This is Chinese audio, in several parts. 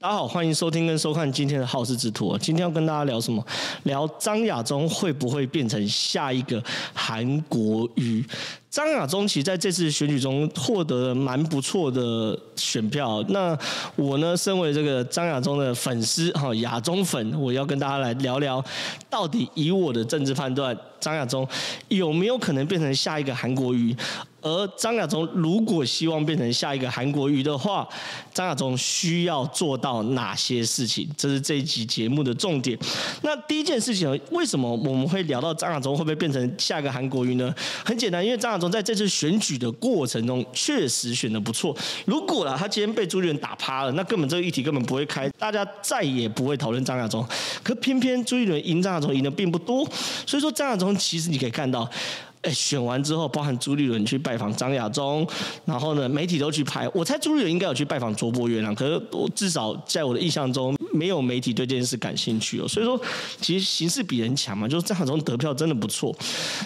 大家好，欢迎收听跟收看今天的好事之徒。今天要跟大家聊什么？聊张亚中会不会变成下一个韩国瑜？张亚中其实在这次选举中获得了蛮不错的选票。那我呢，身为这个张亚中的粉丝哈，亚中粉，我要跟大家来聊聊，到底以我的政治判断，张亚中有没有可能变成下一个韩国瑜？而张亚中如果希望变成下一个韩国瑜的话，张亚中需要做到哪些事情？这是这一集节目的重点。那第一件事情，为什么我们会聊到张亚中会不会变成下一个韩国瑜呢？很简单，因为张亚中在这次选举的过程中确实选的不错。如果啦，他今天被朱立伦打趴了，那根本这个议题根本不会开，大家再也不会讨论张亚中。可偏偏朱立伦赢张亚中赢的并不多，所以说张亚中其实你可以看到。哎，选完之后，包含朱立伦去拜访张亚中，然后呢，媒体都去拍。我猜朱立伦应该有去拜访卓博源，可是我至少在我的印象中，没有媒体对这件事感兴趣哦。所以说，其实形势比人强嘛，就是张亚中得票真的不错。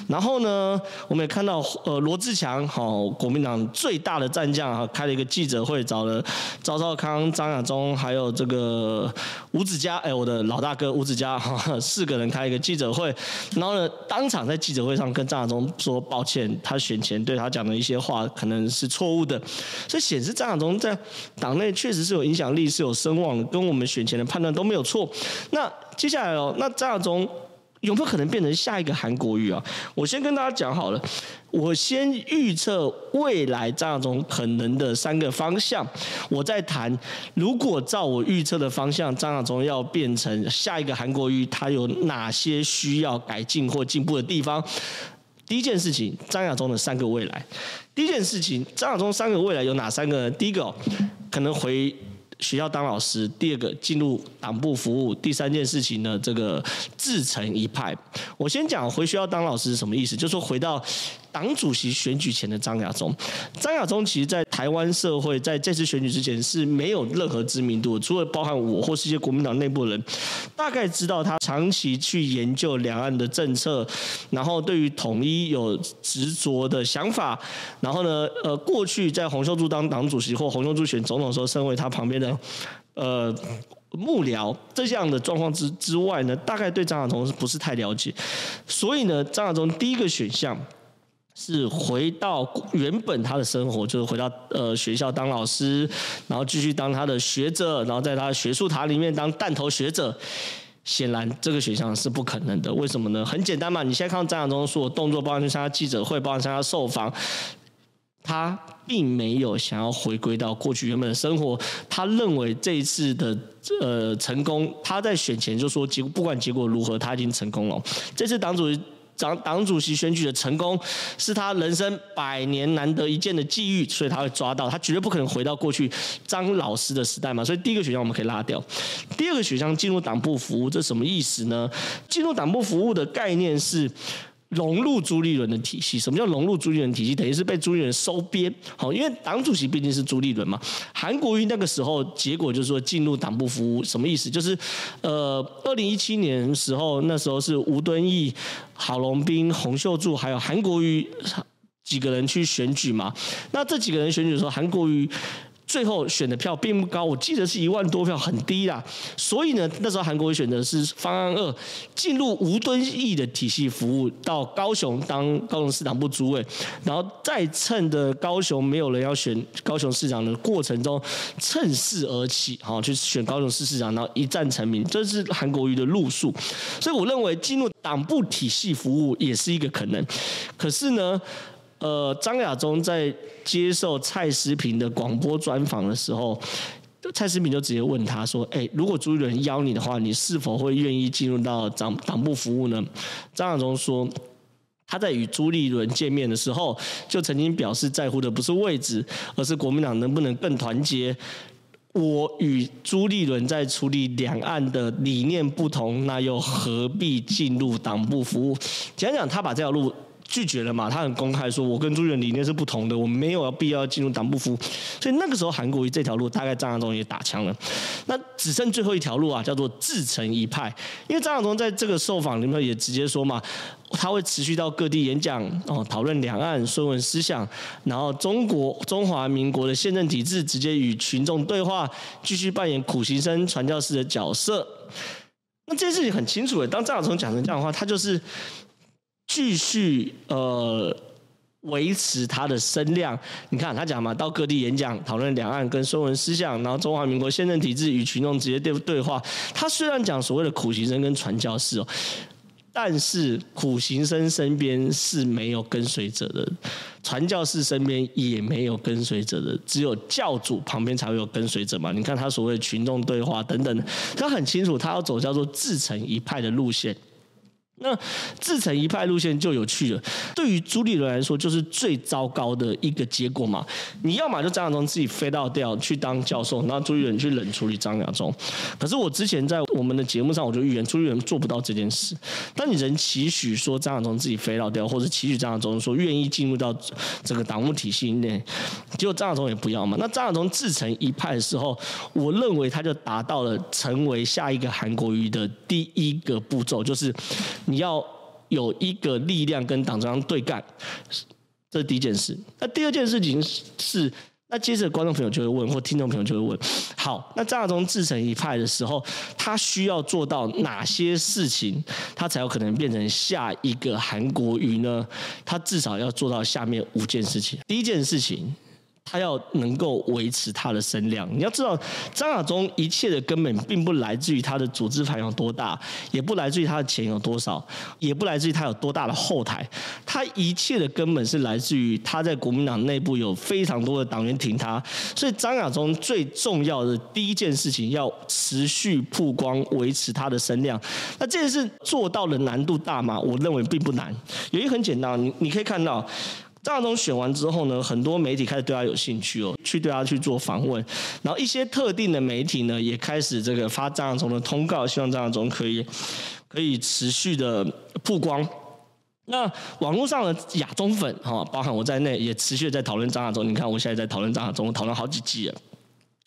然后呢，我们也看到，呃，罗志强，好，国民党最大的战将哈，开了一个记者会，找了赵少康、张亚中，还有这个吴子嘉，哎，我的老大哥吴子嘉，哈，四个人开一个记者会，然后呢，当场在记者会上跟张亚中。说抱歉，他选前对他讲的一些话可能是错误的，所以显示张亚中在党内确实是有影响力，是有声望的，跟我们选前的判断都没有错。那接下来哦，那张亚中有没有可能变成下一个韩国瑜啊？我先跟大家讲好了，我先预测未来张亚中可能的三个方向，我再谈。如果照我预测的方向，张亚中要变成下一个韩国瑜，他有哪些需要改进或进步的地方？第一件事情，张亚中的三个未来。第一件事情，张亚中三个未来有哪三个？第一个，可能回学校当老师；第二个，进入党部服务；第三件事情呢，这个自成一派。我先讲回学校当老师是什么意思，就是说回到。党主席选举前的张亚中，张亚中其实，在台湾社会在这次选举之前是没有任何知名度，除了包含我或是一些国民党内部人，大概知道他长期去研究两岸的政策，然后对于统一有执着的想法，然后呢，呃，过去在洪秀柱当党主席或洪秀柱选总统的时候，身为他旁边的呃幕僚，这样的状况之之外呢，大概对张亚中是不是太了解，所以呢，张亚中第一个选项。是回到原本他的生活，就是回到呃学校当老师，然后继续当他的学者，然后在他的学术塔里面当弹头学者。显然这个选项是不可能的。为什么呢？很简单嘛，你现在看到张亚中所有动作，包括去参加记者会，包括参加受访，他并没有想要回归到过去原本的生活。他认为这一次的呃成功，他在选前就说结不管结果如何，他已经成功了。这次党主席。党党主席选举的成功是他人生百年难得一见的际遇，所以他会抓到，他绝对不可能回到过去张老师的时代嘛。所以第一个选项我们可以拉掉。第二个选项进入党部服务，这什么意思呢？进入党部服务的概念是。融入朱立伦的体系，什么叫融入朱立伦体系？等于是被朱立伦收编，好，因为党主席毕竟是朱立伦嘛。韩国瑜那个时候结果就是说进入党部服务，什么意思？就是，呃，二零一七年时候，那时候是吴敦义、郝龙斌、洪秀柱还有韩国瑜几个人去选举嘛。那这几个人选举的时候，韩国瑜。最后选的票并不高，我记得是一万多票，很低啦。所以呢，那时候韩国瑜选的是方案二，进入吴敦义的体系服务，到高雄当高雄市党部主委，然后再趁着高雄没有人要选高雄市长的过程中，趁势而起，好去选高雄市市长，然后一战成名，这是韩国瑜的路数。所以我认为进入党部体系服务也是一个可能。可是呢，呃，张亚中在接受蔡思平的广播专访的时候，蔡思平就直接问他说：“哎，如果朱立伦邀你的话，你是否会愿意进入到党党部服务呢？”张亚中说：“他在与朱立伦见面的时候，就曾经表示在乎的不是位置，而是国民党能不能更团结。我与朱立伦在处理两岸的理念不同，那又何必进入党部服务？”讲讲他把这条路。拒绝了嘛，他很公开说，我跟朱元理念是不同的，我没有必要进入党不服。所以那个时候韩国瑜这条路大概张亚中也打枪了，那只剩最后一条路啊，叫做自成一派。因为张亚中在这个受访里面也直接说嘛，他会持续到各地演讲哦，讨论两岸孙文思想，然后中国中华民国的宪政体制，直接与群众对话，继续扮演苦行僧传教士的角色。那这件事情很清楚的，当张亚中讲成这样的话，他就是继续呃。维持他的声量，你看他讲嘛，到各地演讲，讨论两岸跟孙文思想，然后中华民国宪政体制与群众直接对对话。他虽然讲所谓的苦行僧跟传教士哦，但是苦行僧身边是没有跟随者的，传教士身边也没有跟随者的，只有教主旁边才会有跟随者嘛。你看他所谓群众对话等等，他很清楚，他要走叫做自成一派的路线。那自成一派路线就有趣了。对于朱立伦来说，就是最糟糕的一个结果嘛。你要么就张亚中自己飞到掉去当教授，然后朱立伦去冷处理张亚中。可是我之前在我们的节目上，我就预言朱立伦做不到这件事。当你仍期许说张亚中自己飞到掉，或者期许张亚中说愿意进入到这个党务体系内，结果张亚中也不要嘛。那张亚中自成一派的时候，我认为他就达到了成为下一个韩国瑜的第一个步骤，就是。你要有一个力量跟党中央对干，这是第一件事。那第二件事情是，那接着观众朋友就会问，或听众朋友就会问：好，那张亚中自成一派的时候，他需要做到哪些事情，他才有可能变成下一个韩国瑜呢？他至少要做到下面五件事情。第一件事情。他要能够维持他的声量，你要知道，张亚中一切的根本并不来自于他的组织盘有多大，也不来自于他的钱有多少，也不来自于他有多大的后台，他一切的根本是来自于他在国民党内部有非常多的党员挺他，所以张亚中最重要的第一件事情要持续曝光，维持他的声量。那这件事做到的难度大吗？我认为并不难，原因很简单，你你可以看到。张亚中选完之后呢，很多媒体开始对他有兴趣哦，去对他去做访问，然后一些特定的媒体呢，也开始这个发张亚中的通告，希望张亚中可以可以持续的曝光。那网络上的亚中粉哈，包含我在内，也持续在讨论张亚中。你看，我现在在讨论张亚中，讨论好几季了。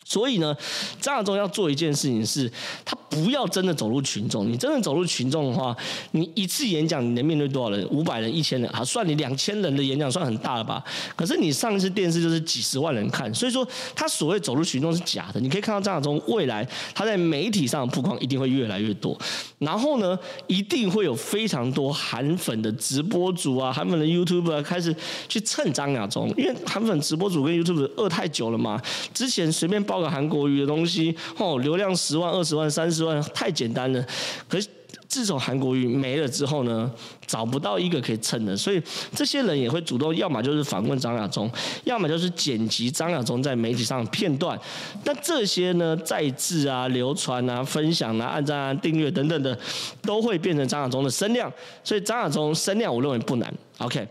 所以呢，张亚中要做一件事情是，他不要真的走入群众。你真的走入群众的话，你一次演讲你能面对多少人？五百人、一千人，好，算你两千人的演讲算很大了吧？可是你上一次电视就是几十万人看，所以说他所谓走入群众是假的。你可以看到张亚中未来他在媒体上的曝光一定会越来越多，然后呢，一定会有非常多韩粉的直播主啊、韩粉的 YouTuber 开始去蹭张亚中，因为韩粉直播主跟 YouTube 饿太久了嘛。之前随便报。报个韩国瑜的东西，哦，流量十万、二十万、三十万，太简单了。可是自从韩国瑜没了之后呢，找不到一个可以蹭的，所以这些人也会主动，要么就是访问张亚中，要么就是剪辑张亚中在媒体上的片段。那这些呢，再制啊、流传啊、分享啊、按赞啊、订阅等等的，都会变成张亚中的声量。所以张亚中声量，我认为不难。OK，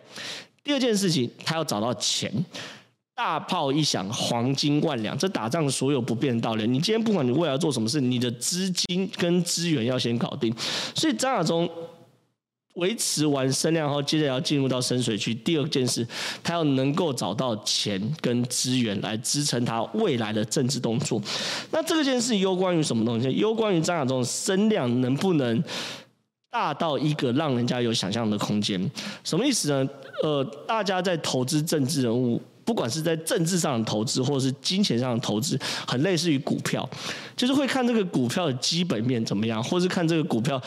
第二件事情，他要找到钱。大炮一响，黄金万两，这打仗所有不变的道理。你今天不管你未来要做什么事，你的资金跟资源要先搞定。所以张亚中维持完声量后，接着要进入到深水区。第二件事，他要能够找到钱跟资源来支撑他未来的政治动作。那这个件事攸关于什么东西？攸关于张亚中声量能不能大到一个让人家有想象的空间？什么意思呢？呃，大家在投资政治人物。不管是在政治上的投资，或者是金钱上的投资，很类似于股票，就是会看这个股票的基本面怎么样，或是看这个股票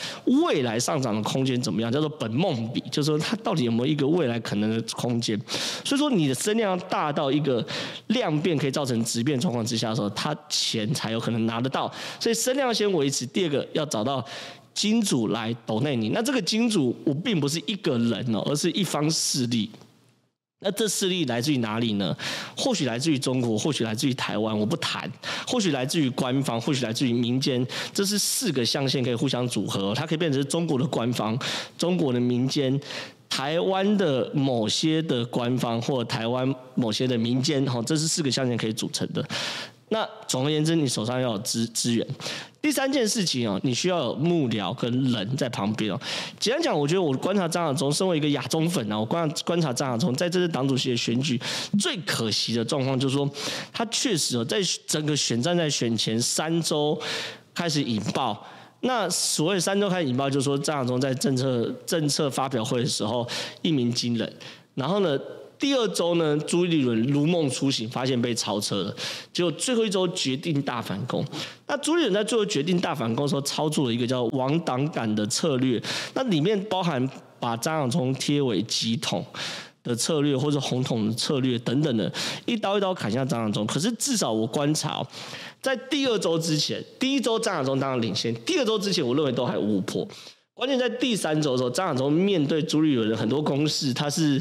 未来上涨的空间怎么样，叫做本梦比，就是说它到底有没有一个未来可能的空间。所以说你的声量大到一个量变可以造成质变状况之下的时候，它钱才有可能拿得到。所以声量先维持，第二个要找到金主来抖内你。那这个金主我并不是一个人哦，而是一方势力。那这势力来自于哪里呢？或许来自于中国，或许来自于台湾，我不谈。或许来自于官方，或许来自于民间。这是四个象限可以互相组合，它可以变成中国的官方、中国的民间、台湾的某些的官方或台湾某些的民间。哈，这是四个象限可以组成的。那总而言之，你手上要有资资源。第三件事情哦，你需要有幕僚跟人在旁边哦。简单讲，我觉得我观察张亚中，身为一个亚中粉啊，我观观察张亚中在这次党主席的选举，最可惜的状况就是说，他确实哦，在整个选战在选前三周开始引爆。那所谓三周开始引爆，就是说张亚中在政策政策发表会的时候一鸣惊人，然后呢，第二周呢，朱立伦如梦初醒，发现被超车了，结果最后一周决定大反攻。那朱立伦在最后决定大反攻的时候，操作了一个叫“亡党感”的策略，那里面包含把张亚中贴为急统的策略，或者红统的策略等等的，一刀一刀砍下张亚中。可是至少我观察，在第二周之前，第一周张亚中当然领先，第二周之前我认为都还无破。关键在第三周的时候，张亚中面对朱立伦的很多攻势，他是。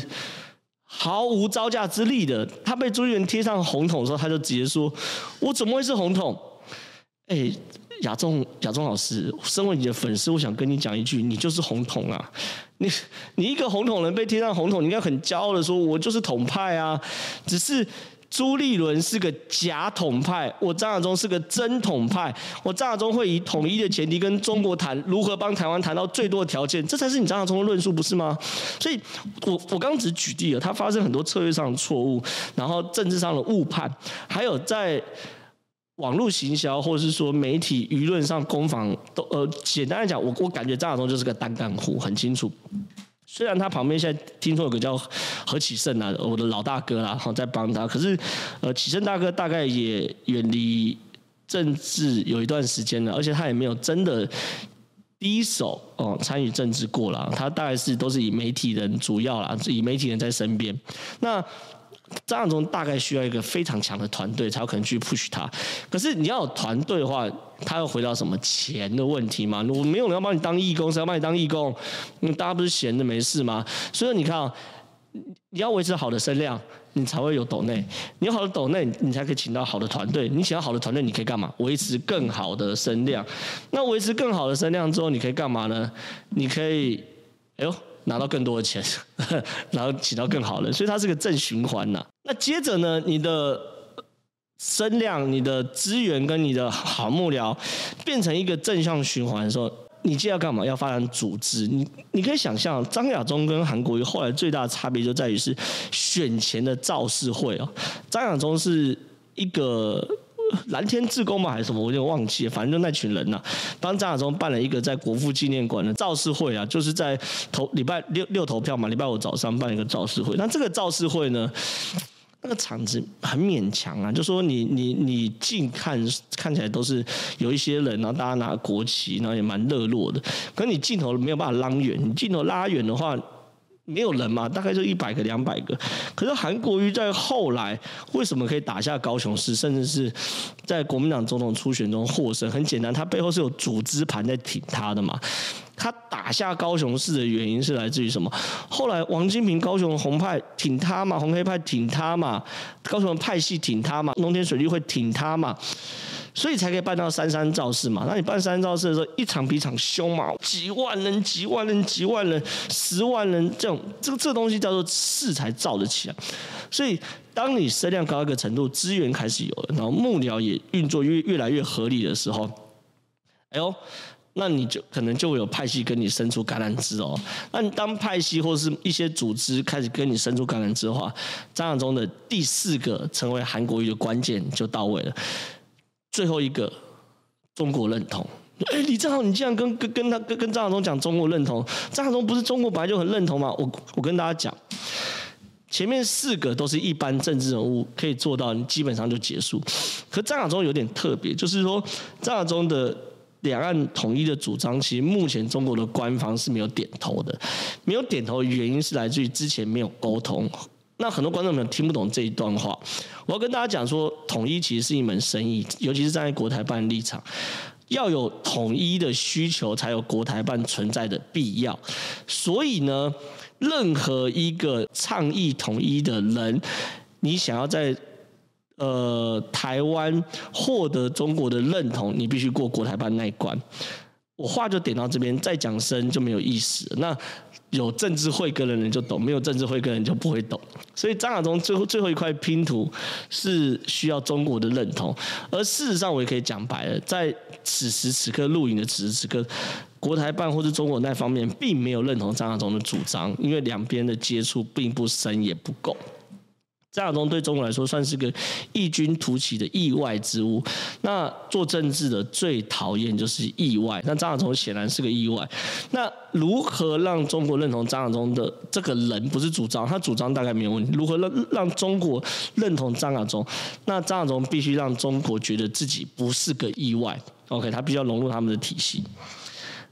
毫无招架之力的，他被朱一元贴上红桶的时候，他就直接说：“我怎么会是红桶？”哎，亚中亚中老师，身为你的粉丝，我想跟你讲一句：你就是红桶啊！你你一个红桶人被贴上红桶，你应该很骄傲的说：“我就是桶派啊！”只是。朱立伦是个假统派，我张亚中是个真统派。我张亚中会以统一的前提跟中国谈如何帮台湾谈到最多的条件，这才是你张亚中的论述，不是吗？所以我我刚只举例了，他发生很多策略上的错误，然后政治上的误判，还有在网络行销或是说媒体舆论上攻防都呃，简单来讲，我我感觉张亚中就是个单干户，很清楚。虽然他旁边现在听说有个叫何启胜啊，我的老大哥啦，好在帮他，可是呃启胜大哥大概也远离政治有一段时间了，而且他也没有真的第一手哦参与政治过了，他大概是都是以媒体人主要啦，以媒体人在身边，那。张亚中大概需要一个非常强的团队，才有可能去 push 他。可是你要有团队的话，他要回到什么钱的问题嘛？我没有人要帮你当义工，谁要帮你当义工？大家不是闲着没事吗？所以你看啊，你要维持好的声量，你才会有抖内。你有好的抖内，你才可以请到好的团队。你请到好的团队，你可以干嘛？维持更好的声量。那维持更好的声量之后，你可以干嘛呢？你可以，哎呦。拿到更多的钱，然后起到更好的，所以它是个正循环呐。那接着呢，你的声量、你的资源跟你的好幕僚变成一个正向循环的时候，你接要干嘛？要发展组织。你你可以想象，张亚中跟韩国瑜后来最大的差别就在于是选前的造势会哦。张亚中是一个。蓝天志工嘛还是什么，我有点忘记了。反正就那群人呐、啊，帮张亚中办了一个在国父纪念馆的造势会啊，就是在投礼拜六六投票嘛，礼拜五早上办一个造势会。那这个造势会呢，那个场子很勉强啊，就说你你你近看看起来都是有一些人，然后大家拿国旗，然后也蛮热络的。可是你镜头没有办法拉远，你镜头拉远的话。没有人嘛，大概就一百个、两百个。可是韩国瑜在后来为什么可以打下高雄市，甚至是在国民党总统初选中获胜？很简单，他背后是有组织盘在挺他的嘛。他打下高雄市的原因是来自于什么？后来王金平高雄红派挺他嘛，红黑派挺他嘛，高雄派系挺他嘛，农田水利会挺他嘛。所以才可以办到三三造势嘛？那你办三三造势的时候，一场比一场凶嘛，几万人、几万人、几万人、十万人这种，这个这东西叫做势才造得起来。所以，当你声量高一个程度，资源开始有了，然后幕僚也运作越越来越合理的时候，哎呦，那你就可能就会有派系跟你伸出橄榄枝哦。那你当派系或是一些组织开始跟你伸出橄榄枝的话，张亚中的第四个成为韩国瑜的关键就到位了。最后一个中国认同，哎，李正浩，你竟然跟跟跟他跟跟张亚中讲中国认同？张亚中不是中国本来就很认同吗？我我跟大家讲，前面四个都是一般政治人物可以做到，你基本上就结束。可张亚中有点特别，就是说张亚中的两岸统一的主张，其实目前中国的官方是没有点头的，没有点头的原因是来自于之前没有沟通。那很多观众朋友听不懂这一段话，我要跟大家讲说，统一其实是一门生意，尤其是站在国台办立场，要有统一的需求，才有国台办存在的必要。所以呢，任何一个倡议统一的人，你想要在呃台湾获得中国的认同，你必须过国台办那一关。我话就点到这边，再讲深就没有意思。那有政治慧根的人就懂，没有政治慧根的人就不会懂。所以张亚中最后最后一块拼图是需要中国的认同。而事实上，我也可以讲白了，在此时此刻录影的此时此刻，国台办或是中国那方面并没有认同张亚中的主张，因为两边的接触并不深也不够。张亚中对中国来说算是个异军突起的意外之物。那做政治的最讨厌就是意外。那张亚中显然是个意外。那如何让中国认同张亚中的这个人？不是主张，他主张大概没有问题。如何让让中国认同张亚中？那张亚中必须让中国觉得自己不是个意外。OK，他必须要融入他们的体系。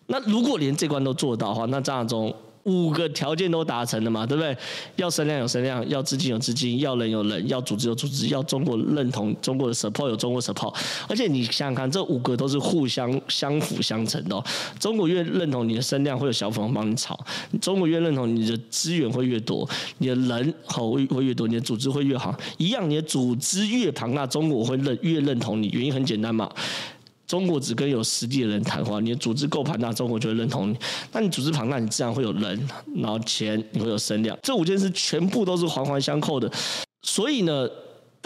那如果连这关都做到的话，那张亚中。五个条件都达成了嘛，对不对？要声量有声量，要资金有资金，要人有人，要组织有组织，要中国认同中国的 support 有中国 support。而且你想想看，这五个都是互相相辅相成的哦。中国越认同你的声量，会有小粉红帮你炒；中国越认同你的资源会越多，你的人好会会越多，你的组织会越好。一样，你的组织越庞大，中国会认越认同你。原因很简单嘛。中国只跟有实力的人谈话，你的组织够庞大，中国就会认同你。那你组织庞大，你自然会有人，然后钱，你会有声量。这五件事全部都是环环相扣的，所以呢。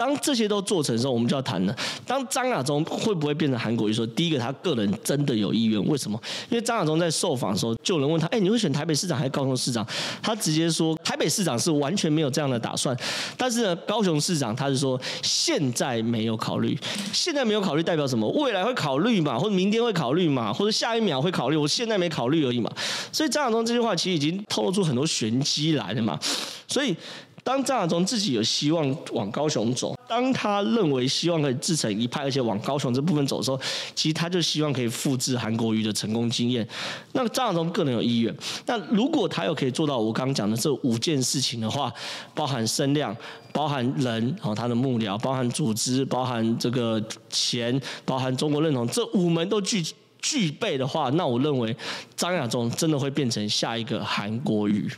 当这些都做成的时候，我们就要谈了。当张亚中会不会变成韩国瑜？说第一个，他个人真的有意愿。为什么？因为张亚中在受访的时候，就有人问他：“哎，你会选台北市长还是高雄市长？”他直接说：“台北市长是完全没有这样的打算。”但是呢，高雄市长他是说现在没有考虑。现在没有考虑代表什么？未来会考虑嘛？或者明天会考虑嘛？或者下一秒会考虑？我现在没考虑而已嘛。所以张亚中这句话其实已经透露出很多玄机来了嘛。所以。当张亚中自己有希望往高雄走，当他认为希望可以自成一派，而且往高雄这部分走的时候，其实他就希望可以复制韩国瑜的成功经验。那张亚中个人有意愿，那如果他又可以做到我刚刚讲的这五件事情的话，包含声量、包含人和他的幕僚、包含组织、包含这个钱、包含中国认同，这五门都具具备的话，那我认为张亚中真的会变成下一个韩国瑜。